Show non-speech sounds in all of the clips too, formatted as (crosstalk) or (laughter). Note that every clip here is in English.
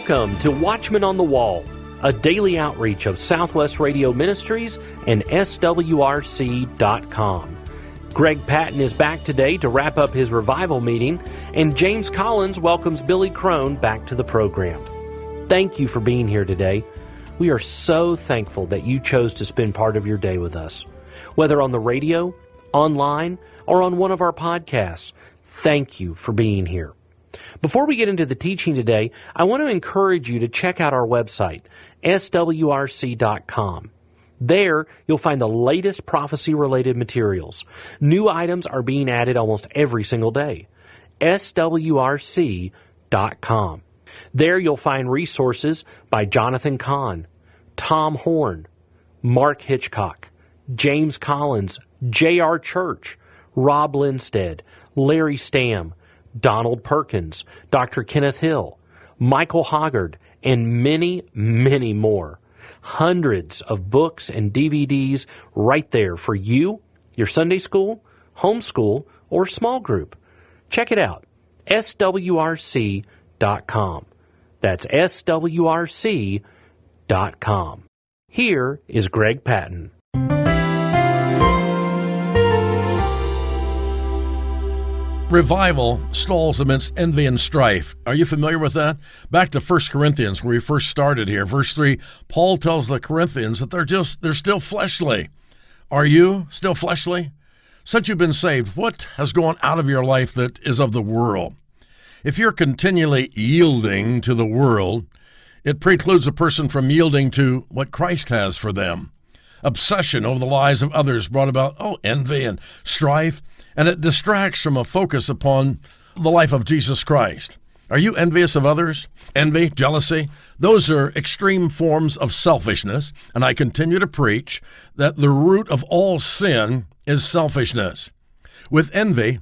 Welcome to Watchman on the Wall, a daily outreach of Southwest Radio Ministries and SWRC.com. Greg Patton is back today to wrap up his revival meeting, and James Collins welcomes Billy Crone back to the program. Thank you for being here today. We are so thankful that you chose to spend part of your day with us. Whether on the radio, online, or on one of our podcasts, thank you for being here. Before we get into the teaching today, I want to encourage you to check out our website, swrc.com. There, you'll find the latest prophecy related materials. New items are being added almost every single day. swrc.com. There, you'll find resources by Jonathan Cahn, Tom Horn, Mark Hitchcock, James Collins, J.R. Church, Rob Lindsted, Larry Stamm, Donald Perkins, Dr. Kenneth Hill, Michael Hoggard, and many, many more. Hundreds of books and DVDs right there for you, your Sunday school, homeschool, or small group. Check it out. swrc.com. That's swrc.com. Here is Greg Patton. Revival stalls amidst envy and strife. Are you familiar with that? Back to 1 Corinthians, where we first started here. Verse 3, Paul tells the Corinthians that they're just they're still fleshly. Are you still fleshly? Since you've been saved, what has gone out of your life that is of the world? If you're continually yielding to the world, it precludes a person from yielding to what Christ has for them. Obsession over the lives of others brought about, oh, envy and strife and it distracts from a focus upon the life of Jesus Christ. Are you envious of others? Envy, jealousy? Those are extreme forms of selfishness, and I continue to preach that the root of all sin is selfishness. With envy,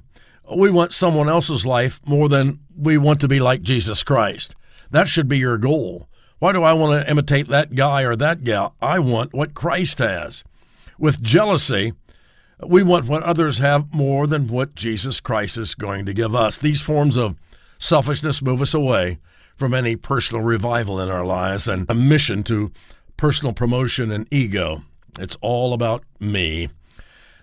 we want someone else's life more than we want to be like Jesus Christ. That should be your goal. Why do I want to imitate that guy or that gal? I want what Christ has. With jealousy, we want what others have more than what Jesus Christ is going to give us. These forms of selfishness move us away from any personal revival in our lives and a mission to personal promotion and ego. It's all about me.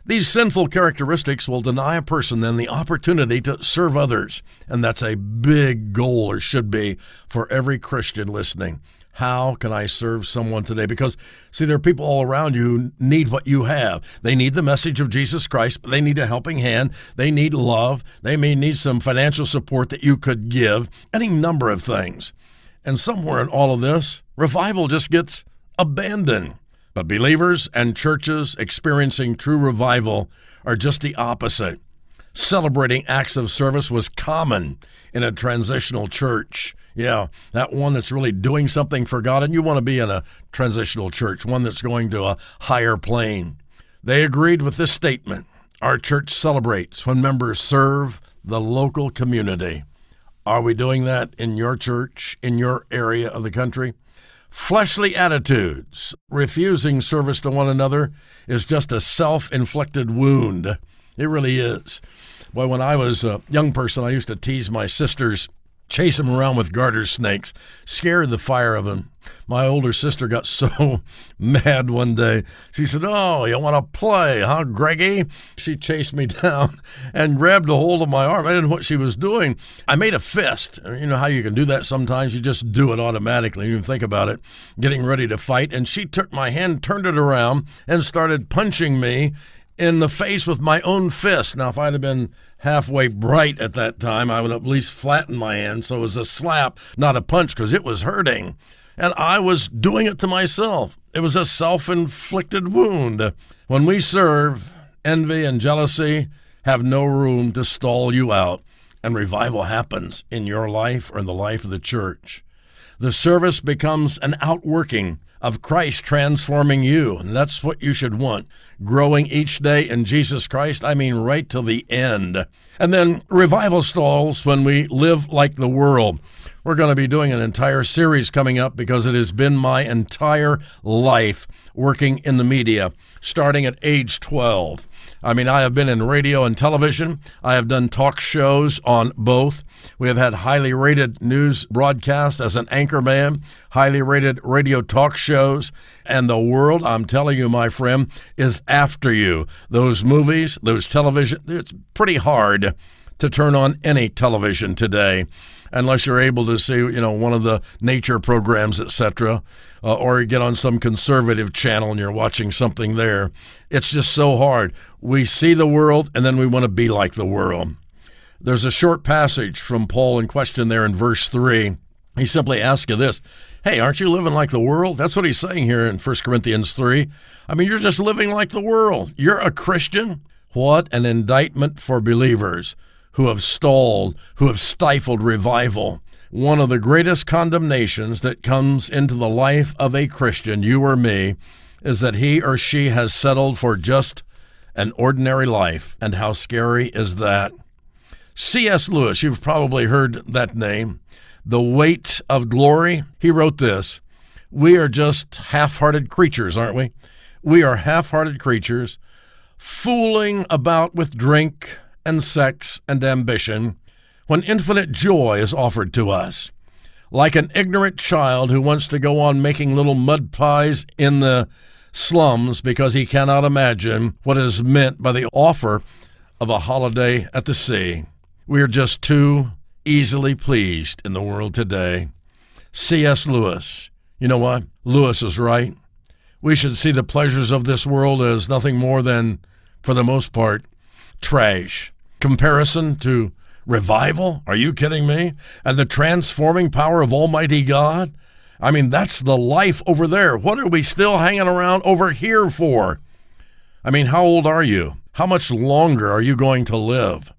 These sinful characteristics will deny a person then the opportunity to serve others, and that's a big goal or should be for every Christian listening. How can I serve someone today? Because, see, there are people all around you who need what you have. They need the message of Jesus Christ, but they need a helping hand. They need love. They may need some financial support that you could give, any number of things. And somewhere in all of this, revival just gets abandoned. But believers and churches experiencing true revival are just the opposite. Celebrating acts of service was common in a transitional church. Yeah, that one that's really doing something for God, and you want to be in a transitional church, one that's going to a higher plane. They agreed with this statement Our church celebrates when members serve the local community. Are we doing that in your church, in your area of the country? Fleshly attitudes, refusing service to one another, is just a self inflicted wound. It really is. Boy, when I was a young person, I used to tease my sisters chase them around with garter snakes, scare the fire of him. My older sister got so (laughs) mad one day. She said, Oh, you want to play, huh, Greggy? She chased me (laughs) down and grabbed a hold of my arm. I didn't know what she was doing. I made a fist. You know how you can do that sometimes? You just do it automatically. You think about it, getting ready to fight. And she took my hand, turned it around, and started punching me in the face with my own fist. Now, if I'd have been halfway bright at that time, I would at least flatten my hand so it was a slap, not a punch, because it was hurting. And I was doing it to myself. It was a self inflicted wound. When we serve, envy and jealousy have no room to stall you out, and revival happens in your life or in the life of the church. The service becomes an outworking of Christ transforming you. And that's what you should want. Growing each day in Jesus Christ, I mean, right till the end. And then revival stalls when we live like the world. We're going to be doing an entire series coming up because it has been my entire life working in the media, starting at age 12. I mean, I have been in radio and television. I have done talk shows on both. We have had highly rated news broadcasts as an anchorman, highly rated radio talk shows, and the world, I'm telling you, my friend, is after you. Those movies, those television, it's pretty hard to turn on any television today unless you're able to see, you know, one of the nature programs, etc., uh, or you get on some conservative channel and you're watching something there. It's just so hard. We see the world and then we want to be like the world. There's a short passage from Paul in question there in verse 3. He simply asks you this Hey, aren't you living like the world? That's what he's saying here in 1 Corinthians 3. I mean, you're just living like the world. You're a Christian. What an indictment for believers who have stalled, who have stifled revival. One of the greatest condemnations that comes into the life of a Christian, you or me, is that he or she has settled for just an ordinary life. And how scary is that? C.S. Lewis, you've probably heard that name. The Weight of Glory. He wrote this We are just half hearted creatures, aren't we? We are half hearted creatures, fooling about with drink and sex and ambition when infinite joy is offered to us. Like an ignorant child who wants to go on making little mud pies in the slums because he cannot imagine what is meant by the offer of a holiday at the sea. We are just too easily pleased in the world today. C.S. Lewis. You know what? Lewis is right. We should see the pleasures of this world as nothing more than, for the most part, trash comparison to revival? Are you kidding me? And the transforming power of Almighty God? I mean, that's the life over there. What are we still hanging around over here for? I mean, how old are you? How much longer are you going to live?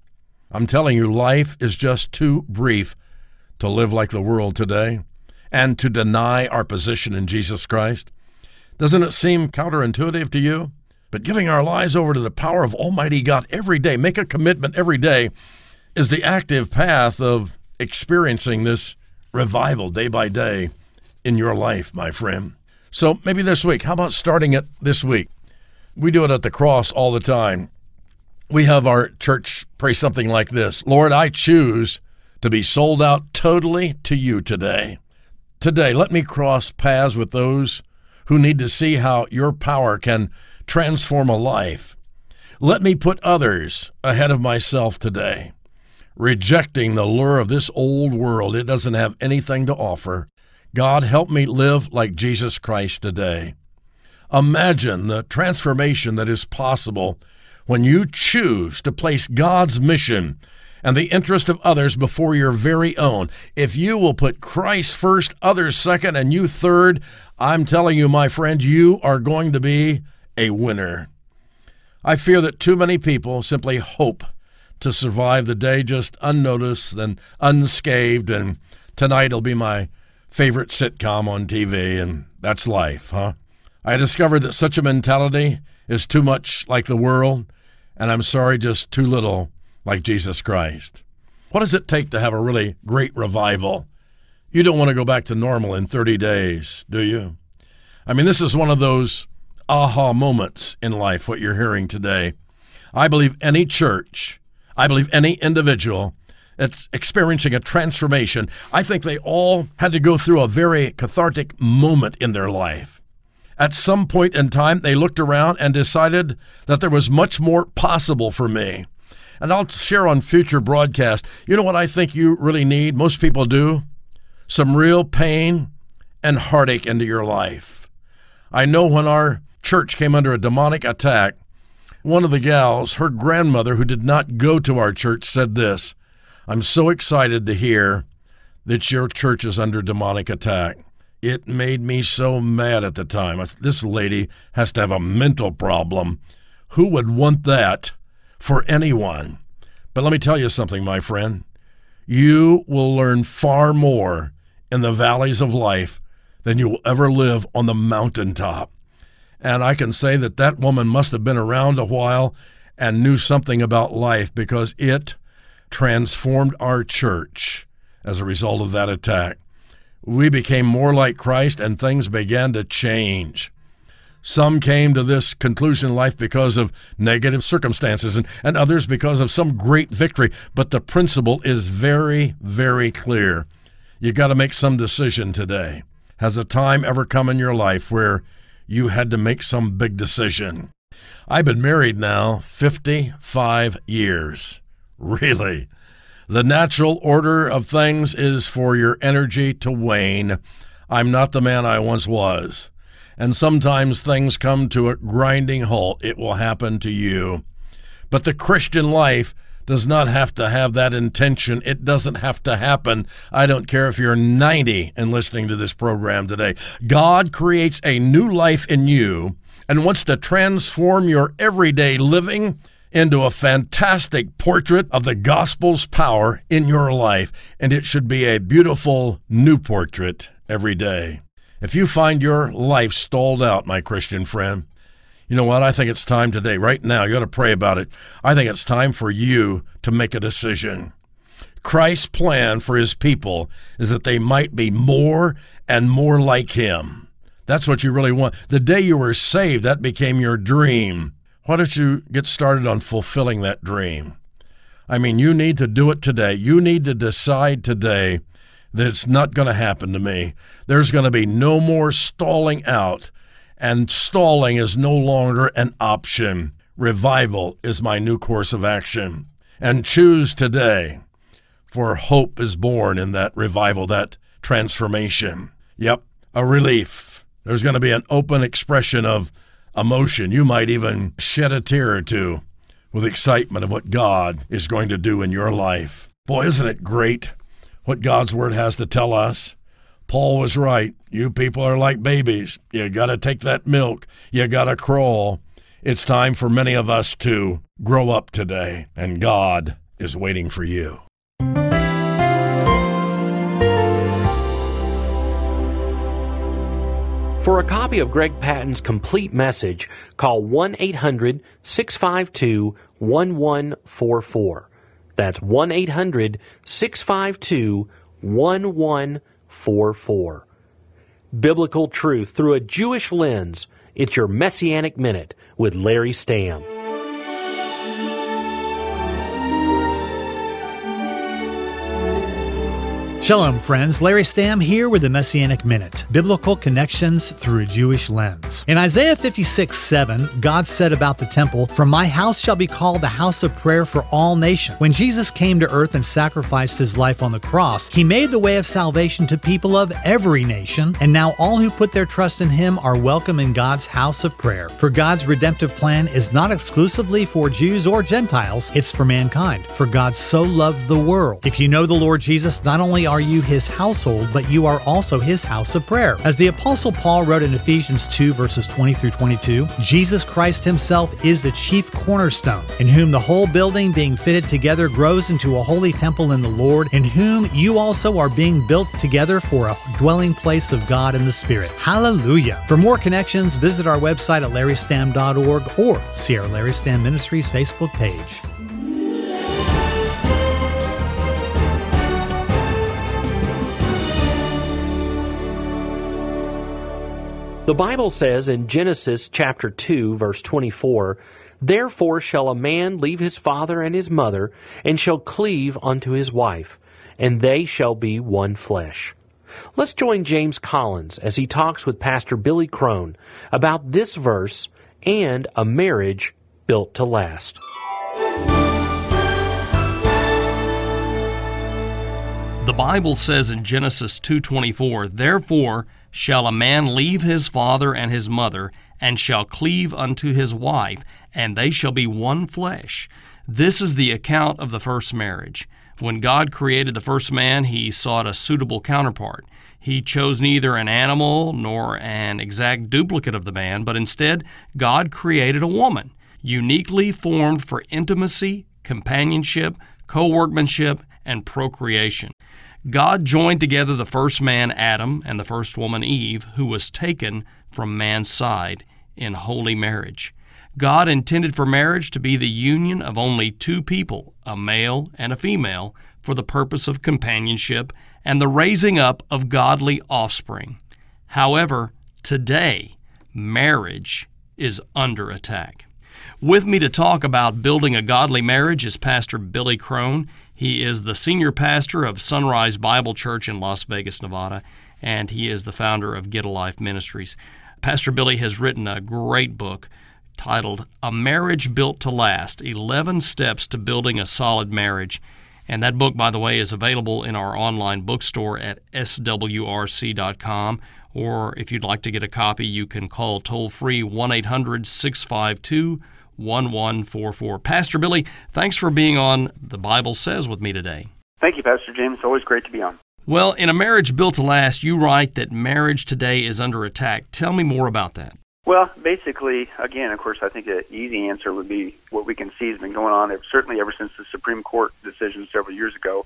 I'm telling you, life is just too brief to live like the world today and to deny our position in Jesus Christ. Doesn't it seem counterintuitive to you? But giving our lives over to the power of Almighty God every day, make a commitment every day, is the active path of experiencing this revival day by day in your life, my friend. So maybe this week, how about starting it this week? We do it at the cross all the time. We have our church pray something like this Lord, I choose to be sold out totally to you today. Today, let me cross paths with those who need to see how your power can transform a life. Let me put others ahead of myself today, rejecting the lure of this old world. It doesn't have anything to offer. God, help me live like Jesus Christ today. Imagine the transformation that is possible when you choose to place God's mission and the interest of others before your very own. If you will put Christ first, others second, and you third, I'm telling you, my friend, you are going to be a winner. I fear that too many people simply hope to survive the day just unnoticed and unscathed, and tonight will be my favorite sitcom on TV, and that's life, huh? I discovered that such a mentality is too much like the world, and I'm sorry, just too little like Jesus Christ. What does it take to have a really great revival? You don't want to go back to normal in 30 days, do you? I mean, this is one of those aha moments in life, what you're hearing today. I believe any church, I believe any individual that's experiencing a transformation, I think they all had to go through a very cathartic moment in their life. At some point in time, they looked around and decided that there was much more possible for me. And I'll share on future broadcasts. You know what I think you really need? Most people do? Some real pain and heartache into your life. I know when our church came under a demonic attack, one of the gals, her grandmother, who did not go to our church, said this I'm so excited to hear that your church is under demonic attack. It made me so mad at the time. This lady has to have a mental problem. Who would want that for anyone? But let me tell you something, my friend. You will learn far more in the valleys of life than you will ever live on the mountaintop. And I can say that that woman must have been around a while and knew something about life because it transformed our church. as a result of that attack. We became more like Christ and things began to change. Some came to this conclusion in life because of negative circumstances, and, and others because of some great victory. But the principle is very, very clear. You got to make some decision today. Has a time ever come in your life where you had to make some big decision? I've been married now 55 years. Really? The natural order of things is for your energy to wane. I'm not the man I once was and sometimes things come to a grinding halt. It will happen to you. But the Christian life does not have to have that intention. It doesn't have to happen. I don't care if you're 90 and listening to this program today. God creates a new life in you and wants to transform your everyday living into a fantastic portrait of the gospel's power in your life. And it should be a beautiful new portrait every day. If you find your life stalled out, my Christian friend, you know what? I think it's time today, right now. You got to pray about it. I think it's time for you to make a decision. Christ's plan for his people is that they might be more and more like him. That's what you really want. The day you were saved, that became your dream. Why don't you get started on fulfilling that dream? I mean, you need to do it today. You need to decide today that it's not going to happen to me. There's going to be no more stalling out, and stalling is no longer an option. Revival is my new course of action. And choose today, for hope is born in that revival, that transformation. Yep, a relief. There's going to be an open expression of emotion. You might even shed a tear or two with excitement of what God is going to do in your life. Boy, isn't it great what God's Word has to tell us. Paul was right. You people are like babies. You got to take that milk. You got to crawl. It's time for many of us to grow up today, and God is waiting for you. For a copy of Greg Patton's complete message, call 1 800 652 1144. That's 1 800 652 1144. Biblical truth through a Jewish lens. It's your Messianic Minute with Larry Stamm. Shalom, friends. Larry Stamm here with the Messianic Minute Biblical Connections Through a Jewish Lens. In Isaiah 56 7, God said about the temple, For my house shall be called the house of prayer for all nations. When Jesus came to earth and sacrificed his life on the cross, he made the way of salvation to people of every nation, and now all who put their trust in him are welcome in God's house of prayer. For God's redemptive plan is not exclusively for Jews or Gentiles, it's for mankind. For God so loved the world. If you know the Lord Jesus, not only are you his household, but you are also his house of prayer. As the Apostle Paul wrote in Ephesians 2, verses 20 through 22, Jesus Christ himself is the chief cornerstone, in whom the whole building being fitted together grows into a holy temple in the Lord, in whom you also are being built together for a dwelling place of God in the Spirit. Hallelujah. For more connections, visit our website at larrystamm.org or see our Larry Stamm Ministries Facebook page. The Bible says in Genesis chapter 2 verse 24, Therefore shall a man leave his father and his mother, and shall cleave unto his wife, and they shall be one flesh. Let's join James Collins as he talks with Pastor Billy Crone about this verse and a marriage built to last. The Bible says in Genesis 2:24, "Therefore shall a man leave his father and his mother, and shall cleave unto his wife, and they shall be one flesh. This is the account of the first marriage. When God created the first man, he sought a suitable counterpart. He chose neither an animal nor an exact duplicate of the man, but instead, God created a woman, uniquely formed for intimacy, companionship, co workmanship, and procreation. God joined together the first man, Adam, and the first woman, Eve, who was taken from man's side in holy marriage. God intended for marriage to be the union of only two people, a male and a female, for the purpose of companionship and the raising up of godly offspring. However, today, marriage is under attack. With me to talk about building a godly marriage is Pastor Billy Crone. He is the senior pastor of Sunrise Bible Church in Las Vegas, Nevada, and he is the founder of Get a Life Ministries. Pastor Billy has written a great book titled A Marriage Built to Last 11 Steps to Building a Solid Marriage. And that book, by the way, is available in our online bookstore at swrc.com. Or if you'd like to get a copy, you can call toll free 1 800 652 1144. Pastor Billy, thanks for being on The Bible Says with me today. Thank you, Pastor James. It's always great to be on. Well, in A Marriage Built to Last, you write that marriage today is under attack. Tell me more about that. Well, basically, again, of course, I think an easy answer would be what we can see has been going on, certainly ever since the Supreme Court decision several years ago.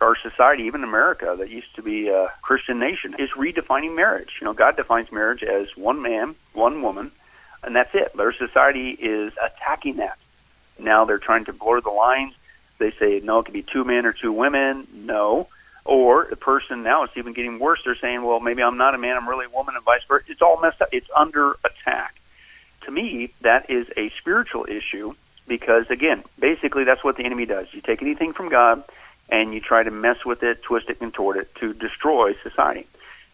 Our society, even America, that used to be a Christian nation, is redefining marriage. You know, God defines marriage as one man, one woman, and that's it. But our society is attacking that. Now they're trying to blur the lines. They say, no, it can be two men or two women. No. Or the person now it's even getting worse. They're saying, well, maybe I'm not a man, I'm really a woman, and vice versa. It's all messed up. It's under attack. To me, that is a spiritual issue because, again, basically that's what the enemy does. You take anything from God and you try to mess with it, twist it, contort it to destroy society.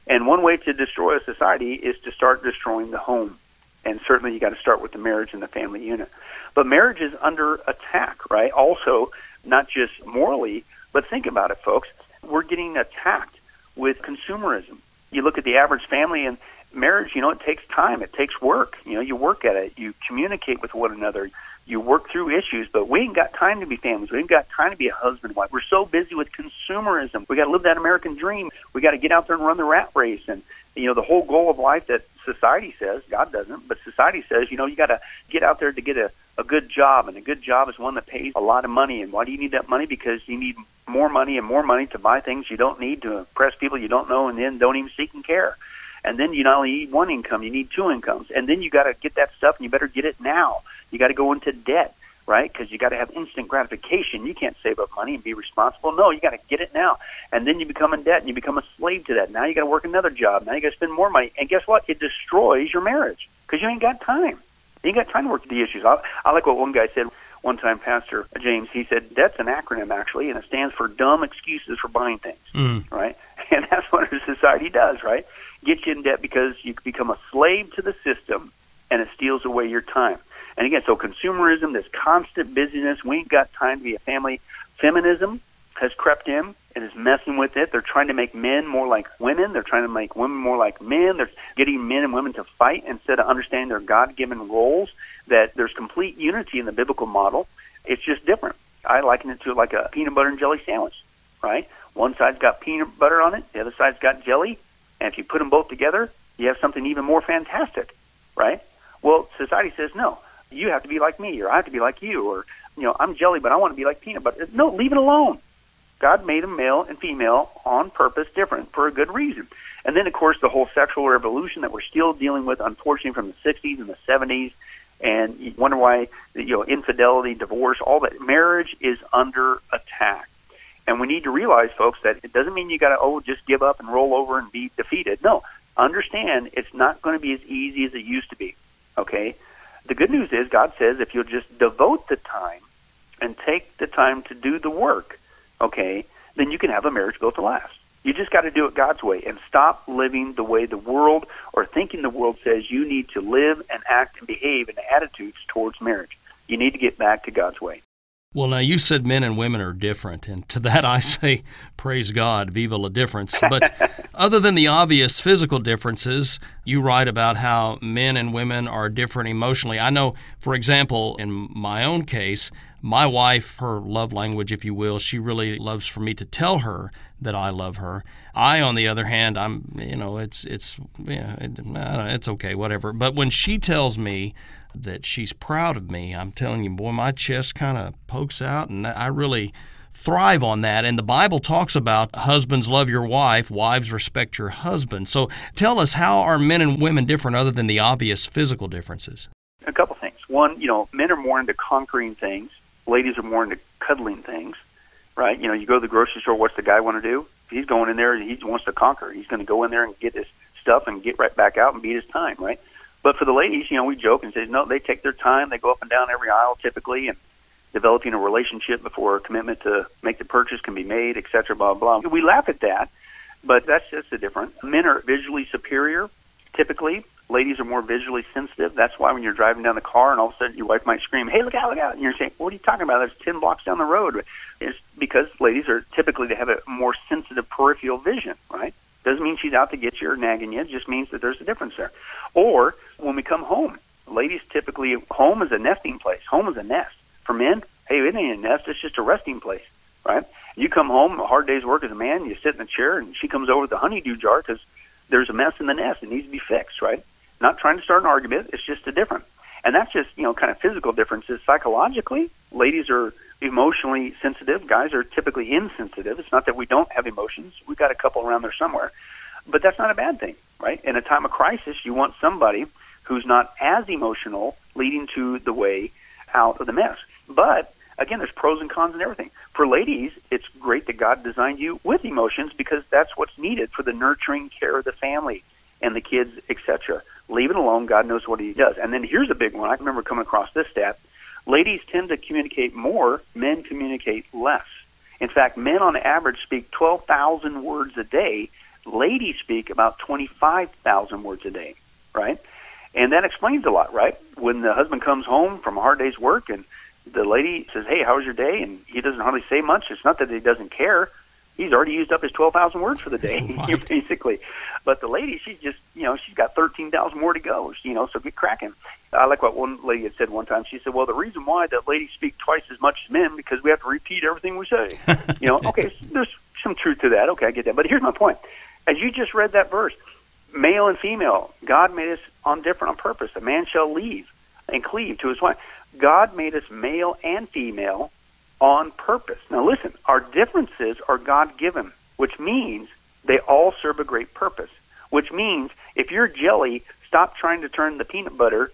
And one way to destroy a society is to start destroying the home. And certainly you got to start with the marriage and the family unit. But marriage is under attack, right? Also, not just morally, but think about it, folks we're getting attacked with consumerism. You look at the average family and marriage, you know, it takes time, it takes work. You know, you work at it, you communicate with one another, you work through issues, but we ain't got time to be families. We ain't got time to be a husband and wife. We're so busy with consumerism. We got to live that American dream. We got to get out there and run the rat race. And, you know, the whole goal of life that society says, God doesn't, but society says, you know, you got to get out there to get a, a good job. And a good job is one that pays a lot of money. And why do you need that money? Because you need more money and more money to buy things you don't need to impress people you don't know and then don't even seek and care. And then you not only need one income, you need two incomes. And then you got to get that stuff and you better get it now. You got to go into debt, right? Because you got to have instant gratification. You can't save up money and be responsible. No, you got to get it now. And then you become in debt and you become a slave to that. Now you got to work another job. Now you got to spend more money. And guess what? It destroys your marriage because you ain't got time. You ain't got time to work the issues. I, I like what one guy said one time, Pastor James, he said that's an acronym actually, and it stands for dumb excuses for buying things, mm. right? (laughs) And that's what our society does, right? Get you in debt because you become a slave to the system, and it steals away your time. And again, so consumerism, this constant busyness, we ain't got time to be a family. Feminism has crept in and is messing with it. They're trying to make men more like women. They're trying to make women more like men. They're getting men and women to fight instead of understanding their God-given roles. That there's complete unity in the biblical model. It's just different. I liken it to like a peanut butter and jelly sandwich, right? One side's got peanut butter on it, the other side's got jelly, and if you put them both together, you have something even more fantastic, right? Well, society says no. You have to be like me, or I have to be like you, or you know, I'm jelly, but I want to be like peanut butter. No, leave it alone. God made them male and female on purpose different for a good reason. And then, of course, the whole sexual revolution that we're still dealing with, unfortunately, from the 60s and the 70s. And you wonder why, you know, infidelity, divorce, all that. Marriage is under attack. And we need to realize, folks, that it doesn't mean you got to, oh, just give up and roll over and be defeated. No, understand it's not going to be as easy as it used to be. Okay? The good news is God says if you'll just devote the time and take the time to do the work, okay, then you can have a marriage built to last. You just got to do it God's way and stop living the way the world or thinking the world says you need to live and act and behave in attitudes towards marriage. You need to get back to God's way. Well, now you said men and women are different, and to that I say, praise God, viva la difference. But (laughs) other than the obvious physical differences, you write about how men and women are different emotionally. I know, for example, in my own case, my wife, her love language, if you will, she really loves for me to tell her that I love her. I, on the other hand, I'm, you know, it's, it's, yeah, it, it's okay, whatever. But when she tells me that she's proud of me, I'm telling you, boy, my chest kind of pokes out, and I really thrive on that. And the Bible talks about husbands love your wife, wives respect your husband. So tell us, how are men and women different other than the obvious physical differences? A couple things. One, you know, men are more into conquering things ladies are more into cuddling things, right? You know, you go to the grocery store. What's the guy want to do? He's going in there. He wants to conquer. He's going to go in there and get his stuff and get right back out and beat his time, right? But for the ladies, you know, we joke and say, no, they take their time. They go up and down every aisle typically, and developing a relationship before a commitment to make the purchase can be made, et cetera, blah, blah. We laugh at that, but that's just a different. Men are visually superior, typically. Ladies are more visually sensitive. That's why when you're driving down the car and all of a sudden your wife might scream, hey, look out, look out. And you're saying, what are you talking about? That's 10 blocks down the road. It's because ladies are typically, they have a more sensitive peripheral vision, right? Doesn't mean she's out to get you or nagging you. It just means that there's a difference there. Or when we come home, ladies typically, home is a nesting place. Home is a nest. For men, hey, it ain't a nest. It's just a resting place, right? You come home, a hard day's work as a man, you sit in the chair, and she comes over with the honeydew jar because there's a mess in the nest. It needs to be fixed, right? Not trying to start an argument. It's just a different. And that's just, you know, kind of physical differences. Psychologically, ladies are emotionally sensitive. Guys are typically insensitive. It's not that we don't have emotions. We've got a couple around there somewhere. But that's not a bad thing, right? In a time of crisis, you want somebody who's not as emotional leading to the way out of the mess. But again, there's pros and cons and everything. For ladies, it's great that God designed you with emotions because that's what's needed for the nurturing care of the family and the kids, etc. Leave it alone. God knows what He does. And then here's a big one. I remember coming across this stat. Ladies tend to communicate more. Men communicate less. In fact, men on average speak 12,000 words a day. Ladies speak about 25,000 words a day, right? And that explains a lot, right? When the husband comes home from a hard day's work and the lady says, "Hey, how was your day?" and he doesn't hardly say much. It's not that he doesn't care. He's already used up his twelve thousand words for the day, right. (laughs) (laughs) basically. But the lady, she's just, you know, she's got thirteen thousand more to go. You know, so get cracking. I like what one lady had said one time. She said, "Well, the reason why that ladies speak twice as much as men because we have to repeat everything we say." (laughs) you know, okay, so there's some truth to that. Okay, I get that. But here's my point: as you just read that verse, male and female, God made us on different on purpose. A man shall leave and cleave to his wife. God made us male and female on purpose. Now, listen, our differences are God given, which means they all serve a great purpose. Which means if you're jelly, stop trying to turn the peanut butter,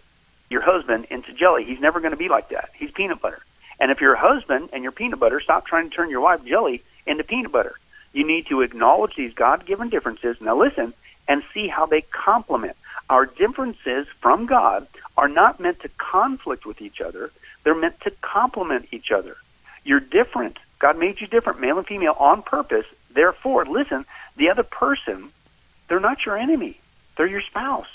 your husband, into jelly. He's never going to be like that. He's peanut butter. And if you're a husband and you're peanut butter, stop trying to turn your wife jelly into peanut butter. You need to acknowledge these God given differences. Now, listen and see how they complement. Our differences from God are not meant to conflict with each other, they're meant to complement each other. You're different. God made you different, male and female, on purpose. Therefore, listen, the other person, they're not your enemy, they're your spouse.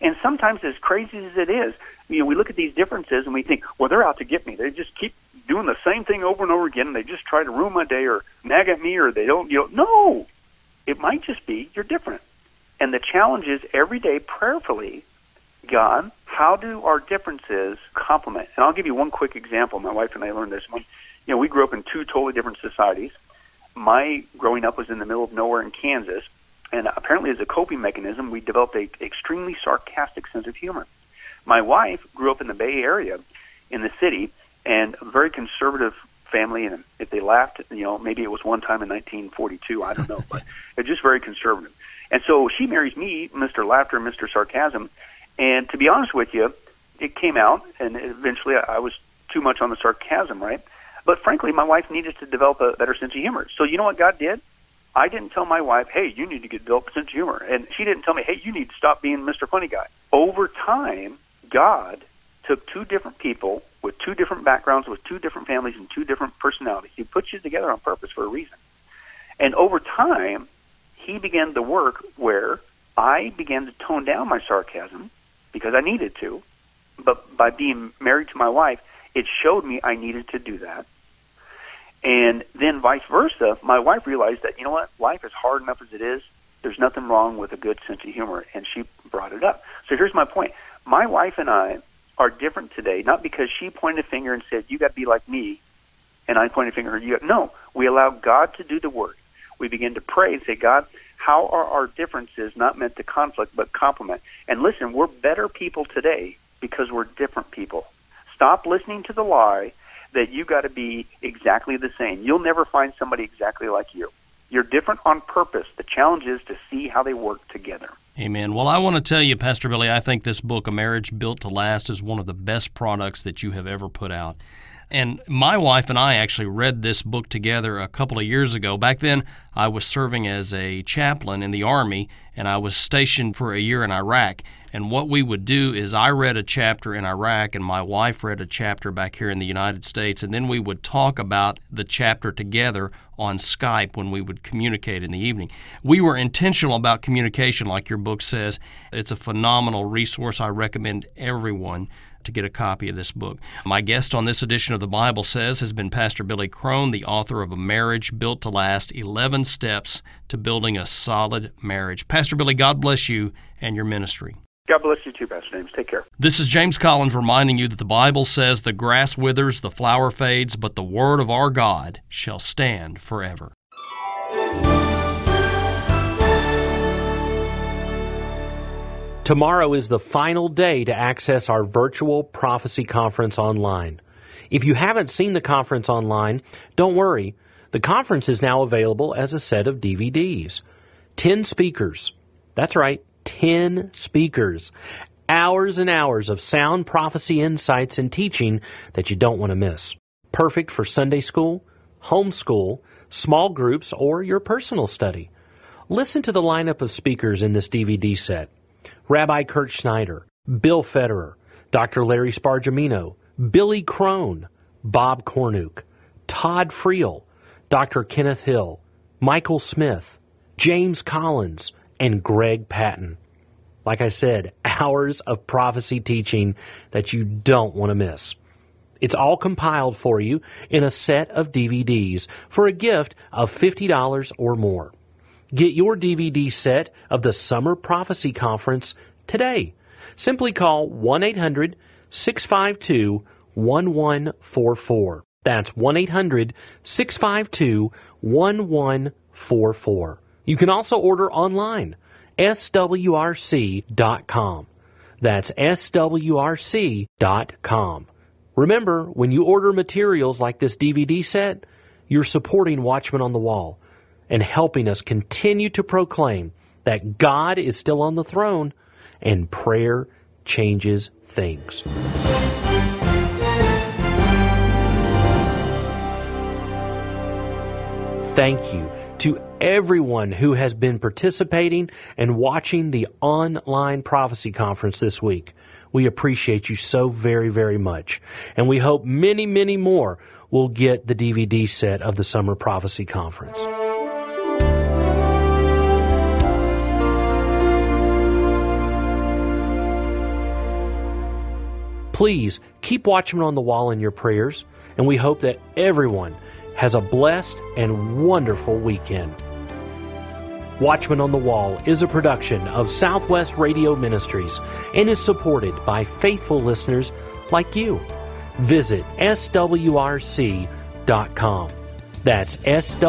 And sometimes, as crazy as it is, you know, we look at these differences and we think, well, they're out to get me. They just keep doing the same thing over and over again, and they just try to ruin my day or nag at me, or they don't, you know, no. It might just be you're different. And the challenge is every day prayerfully, God, how do our differences complement? And I'll give you one quick example. My wife and I learned this one. You know, we grew up in two totally different societies. My growing up was in the middle of nowhere in Kansas, and apparently as a coping mechanism, we developed a extremely sarcastic sense of humor. My wife grew up in the Bay Area, in the city, and a very conservative family. And if they laughed, you know, maybe it was one time in 1942. I don't know, (laughs) but it's just very conservative. And so she marries me, Mr. Laughter Mr. Sarcasm. And to be honest with you, it came out, and eventually I was too much on the sarcasm, right? But frankly, my wife needed to develop a better sense of humor. So you know what God did? I didn't tell my wife, hey, you need to get develop a sense of humor. And she didn't tell me, hey, you need to stop being Mr. Funny Guy. Over time, God took two different people with two different backgrounds, with two different families, and two different personalities. He puts you together on purpose for a reason. And over time, he began the work where I began to tone down my sarcasm because I needed to. But by being married to my wife, it showed me I needed to do that. And then vice versa, my wife realized that, you know what, life is hard enough as it is. There's nothing wrong with a good sense of humor. And she brought it up. So here's my point. My wife and I are different today, not because she pointed a finger and said, you got to be like me, and I pointed a finger at you. No, we allow God to do the work we begin to pray and say, God, how are our differences not meant to conflict but complement? And listen, we're better people today because we're different people. Stop listening to the lie that you got to be exactly the same. You'll never find somebody exactly like you. You're different on purpose. The challenge is to see how they work together. Amen. Well, I want to tell you, Pastor Billy, I think this book, A Marriage Built to Last, is one of the best products that you have ever put out. And my wife and I actually read this book together a couple of years ago. Back then, I was serving as a chaplain in the Army, and I was stationed for a year in Iraq. And what we would do is I read a chapter in Iraq, and my wife read a chapter back here in the United States, and then we would talk about the chapter together on Skype when we would communicate in the evening. We were intentional about communication, like your book says. It's a phenomenal resource. I recommend everyone to get a copy of this book. My guest on this edition of the Bible Says has been Pastor Billy Crone, the author of A Marriage Built to Last 11 Steps to Building a Solid Marriage. Pastor Billy, God bless you and your ministry. God bless you too, Pastor James. Take care. This is James Collins reminding you that the Bible says the grass withers, the flower fades, but the word of our God shall stand forever. Tomorrow is the final day to access our virtual prophecy conference online. If you haven't seen the conference online, don't worry. The conference is now available as a set of DVDs. 10 speakers. That's right, 10 speakers. Hours and hours of sound prophecy insights and teaching that you don't want to miss. Perfect for Sunday school, homeschool, small groups, or your personal study. Listen to the lineup of speakers in this DVD set. Rabbi Kirt Schneider, Bill Federer, Dr. Larry Spargimino, Billy Crone, Bob Cornuke, Todd Friel, Dr. Kenneth Hill, Michael Smith, James Collins, and Greg Patton. Like I said, (laughs) hours of prophecy teaching that you don't want to miss. It's all compiled for you in a set of DVDs for a gift of $50 or more. Get your DVD set of the Summer Prophecy Conference today. Simply call 1 800 652 1144. That's 1 800 652 1144. You can also order online, swrc.com. That's swrc.com. Remember, when you order materials like this DVD set, you're supporting Watchmen on the Wall and helping us continue to proclaim that God is still on the throne and prayer changes things. Thank you to everyone who has been participating and watching the online prophecy conference this week. We appreciate you so very, very much. And we hope many, many more will get the DVD set of the Summer Prophecy Conference. Please keep Watchmen on the Wall in your prayers, and we hope that everyone has a blessed and wonderful weekend. Watchmen on the Wall is a production of Southwest Radio Ministries and is supported by faithful listeners like you. Visit swrc.com. That's swrc.com.